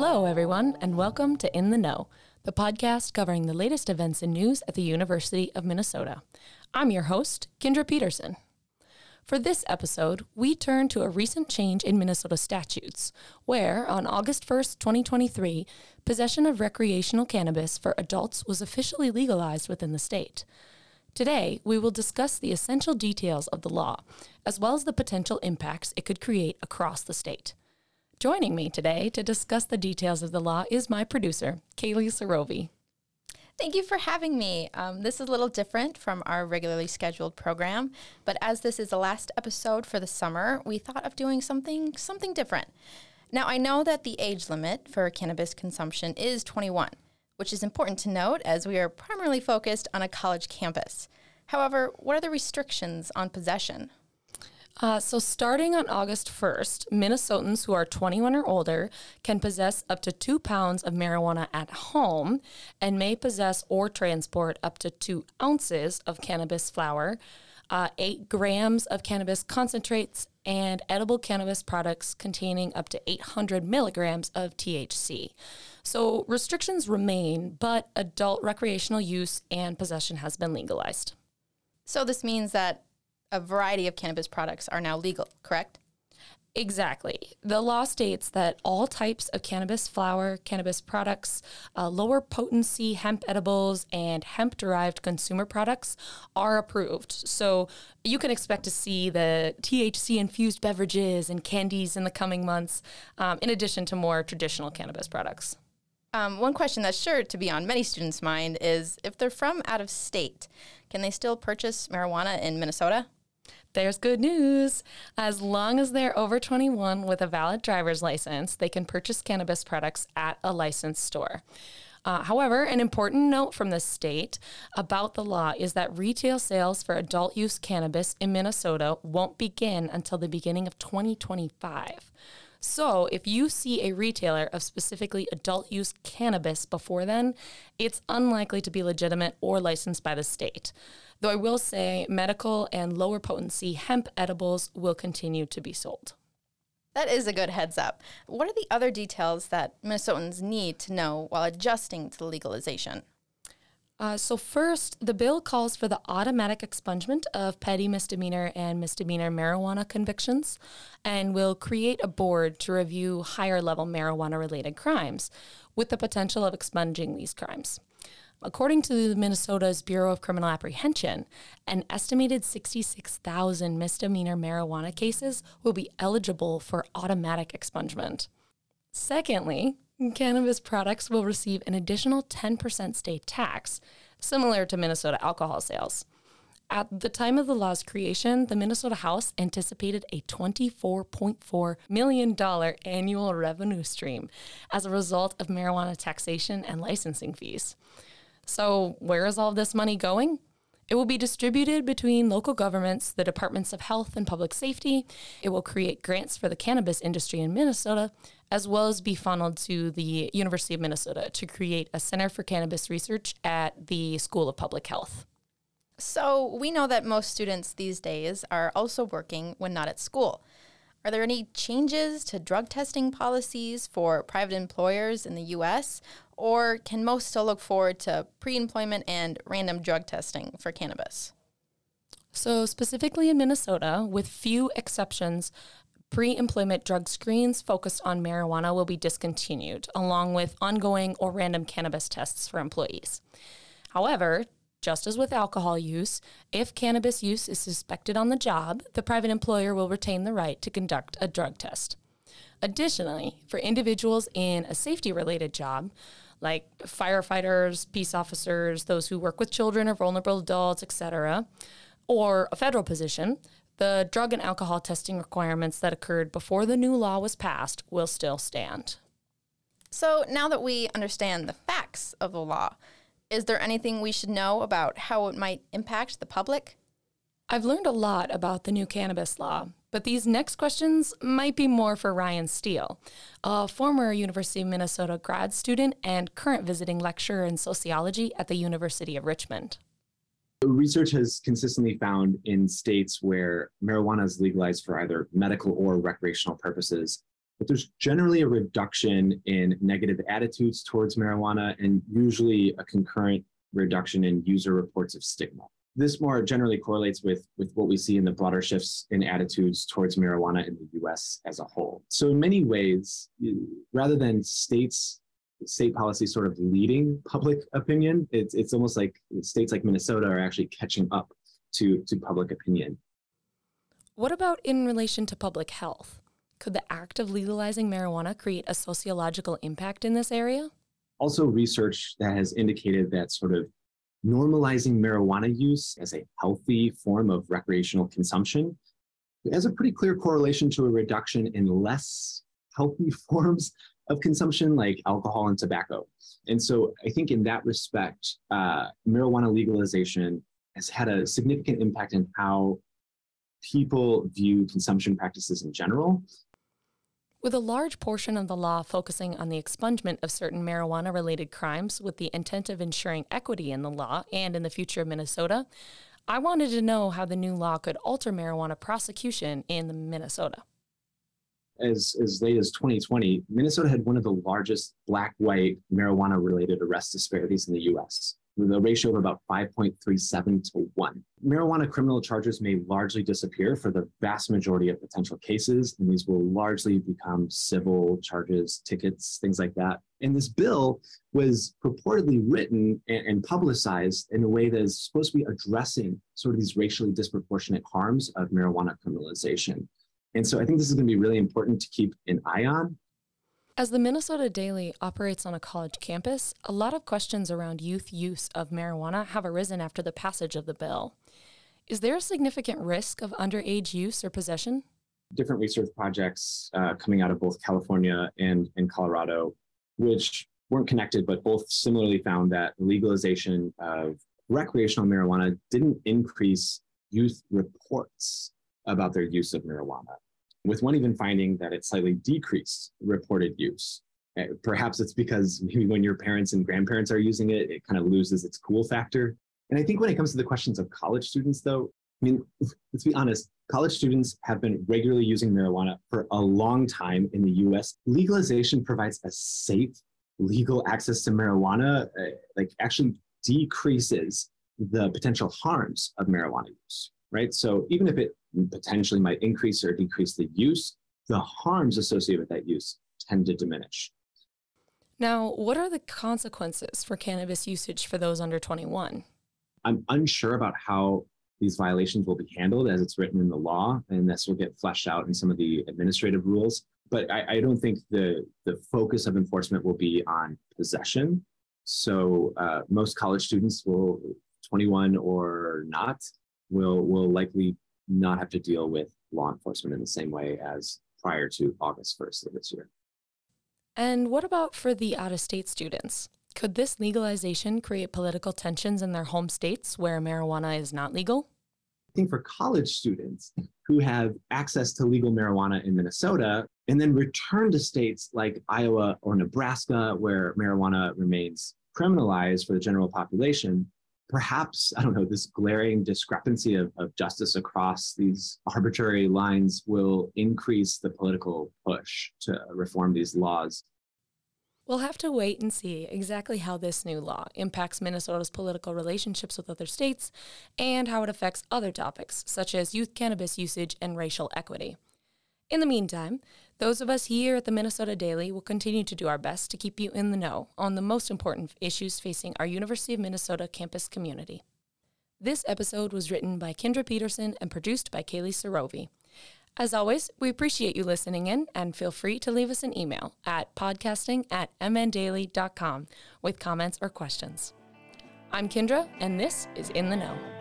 Hello, everyone, and welcome to In the Know, the podcast covering the latest events and news at the University of Minnesota. I'm your host, Kendra Peterson. For this episode, we turn to a recent change in Minnesota statutes, where on August 1st, 2023, possession of recreational cannabis for adults was officially legalized within the state. Today, we will discuss the essential details of the law, as well as the potential impacts it could create across the state. Joining me today to discuss the details of the law is my producer, Kaylee Sarovi. Thank you for having me. Um, this is a little different from our regularly scheduled program, but as this is the last episode for the summer, we thought of doing something something different. Now, I know that the age limit for cannabis consumption is 21, which is important to note as we are primarily focused on a college campus. However, what are the restrictions on possession? Uh, so, starting on August 1st, Minnesotans who are 21 or older can possess up to two pounds of marijuana at home and may possess or transport up to two ounces of cannabis flower, uh, eight grams of cannabis concentrates, and edible cannabis products containing up to 800 milligrams of THC. So, restrictions remain, but adult recreational use and possession has been legalized. So, this means that a variety of cannabis products are now legal, correct? Exactly. The law states that all types of cannabis flower, cannabis products, uh, lower potency hemp edibles, and hemp derived consumer products are approved. So you can expect to see the THC infused beverages and candies in the coming months, um, in addition to more traditional cannabis products. Um, one question that's sure to be on many students' mind is if they're from out of state, can they still purchase marijuana in Minnesota? There's good news. As long as they're over 21 with a valid driver's license, they can purchase cannabis products at a licensed store. Uh, however, an important note from the state about the law is that retail sales for adult use cannabis in Minnesota won't begin until the beginning of 2025. So, if you see a retailer of specifically adult use cannabis before then, it's unlikely to be legitimate or licensed by the state. Though I will say medical and lower potency hemp edibles will continue to be sold. That is a good heads up. What are the other details that Minnesotans need to know while adjusting to the legalization? Uh, so, first, the bill calls for the automatic expungement of petty misdemeanor and misdemeanor marijuana convictions and will create a board to review higher level marijuana related crimes with the potential of expunging these crimes. According to Minnesota's Bureau of Criminal Apprehension, an estimated 66,000 misdemeanor marijuana cases will be eligible for automatic expungement. Secondly, cannabis products will receive an additional 10% state tax, similar to Minnesota alcohol sales. At the time of the law's creation, the Minnesota House anticipated a $24.4 million annual revenue stream as a result of marijuana taxation and licensing fees. So, where is all this money going? It will be distributed between local governments, the departments of health and public safety. It will create grants for the cannabis industry in Minnesota, as well as be funneled to the University of Minnesota to create a Center for Cannabis Research at the School of Public Health. So, we know that most students these days are also working when not at school. Are there any changes to drug testing policies for private employers in the US? Or can most still look forward to pre employment and random drug testing for cannabis? So, specifically in Minnesota, with few exceptions, pre employment drug screens focused on marijuana will be discontinued, along with ongoing or random cannabis tests for employees. However, just as with alcohol use, if cannabis use is suspected on the job, the private employer will retain the right to conduct a drug test. Additionally, for individuals in a safety related job, like firefighters, peace officers, those who work with children or vulnerable adults, etc., or a federal position, the drug and alcohol testing requirements that occurred before the new law was passed will still stand. So, now that we understand the facts of the law, is there anything we should know about how it might impact the public? I've learned a lot about the new cannabis law, but these next questions might be more for Ryan Steele, a former University of Minnesota grad student and current visiting lecturer in sociology at the University of Richmond. Research has consistently found in states where marijuana is legalized for either medical or recreational purposes but there's generally a reduction in negative attitudes towards marijuana and usually a concurrent reduction in user reports of stigma. This more generally correlates with, with what we see in the broader shifts in attitudes towards marijuana in the US as a whole. So, in many ways, rather than states state policy sort of leading public opinion. It's, it's almost like states like Minnesota are actually catching up to, to public opinion. What about in relation to public health? Could the act of legalizing marijuana create a sociological impact in this area? Also, research that has indicated that sort of normalizing marijuana use as a healthy form of recreational consumption has a pretty clear correlation to a reduction in less healthy forms of consumption like alcohol and tobacco. And so I think in that respect, uh, marijuana legalization has had a significant impact in how people view consumption practices in general. With a large portion of the law focusing on the expungement of certain marijuana related crimes with the intent of ensuring equity in the law and in the future of Minnesota, I wanted to know how the new law could alter marijuana prosecution in Minnesota. As, as late as 2020, Minnesota had one of the largest black white marijuana related arrest disparities in the US, with a ratio of about 5.37 to 1. Marijuana criminal charges may largely disappear for the vast majority of potential cases, and these will largely become civil charges, tickets, things like that. And this bill was purportedly written and, publicized in a way that is supposed to be addressing sort of these racially disproportionate harms of marijuana criminalization. And so I think this is going to be really important to keep an eye on. As the Minnesota Daily operates on a college campus, a lot of questions around youth use of marijuana have arisen after the passage of the bill. Is there a significant risk of underage use or possession? Different research projects uh, coming out of both California and, and Colorado, which weren't connected, but both similarly found that legalization of recreational marijuana didn't increase youth reports about their use of marijuana, with one even finding that it slightly decreased reported use. Uh, perhaps it's because maybe when your parents and grandparents are using it, it kind of loses its cool factor. And I think when it comes to the questions of college students, though, I mean, let's be honest, college students have been regularly using marijuana for a long time in the US. Legalization provides a safe, legal access to marijuana, uh, like actually decreases the potential harms of marijuana use, right? So even if it potentially might increase or decrease the use, the harms associated with that use tend to diminish. Now, what are the consequences for cannabis usage for those under 21? I'm unsure about how these violations will be handled as it's written in the law, and this will get fleshed out in some of the administrative rules. But I, I don't think the, the focus of enforcement will be on possession. So uh, most college students will, 21 or not, will will likely not have to deal with law enforcement in the same way as prior to August 1st of this year. And what about for the out of state students? Could this legalization create political tensions in their home states where marijuana is not legal? I think for college students who have access to legal marijuana in Minnesota and then return to states like Iowa or Nebraska where marijuana remains criminalized for the general population, perhaps, I don't know, this glaring discrepancy of, of justice across these arbitrary lines will increase the political push to reform these laws. We'll have to wait and see exactly how this new law impacts Minnesota's political relationships with other states and how it affects other topics, such as youth cannabis usage and racial equity. In the meantime, those of us here at the Minnesota Daily will continue to do our best to keep you in the know on the most important issues facing our University of Minnesota campus community. This episode was written by Kendra Peterson and produced by Kaylee Sarovi. As always, we appreciate you listening in and feel free to leave us an email at podcasting at mndaily.com with comments or questions. I'm Kendra, and this is In the Know.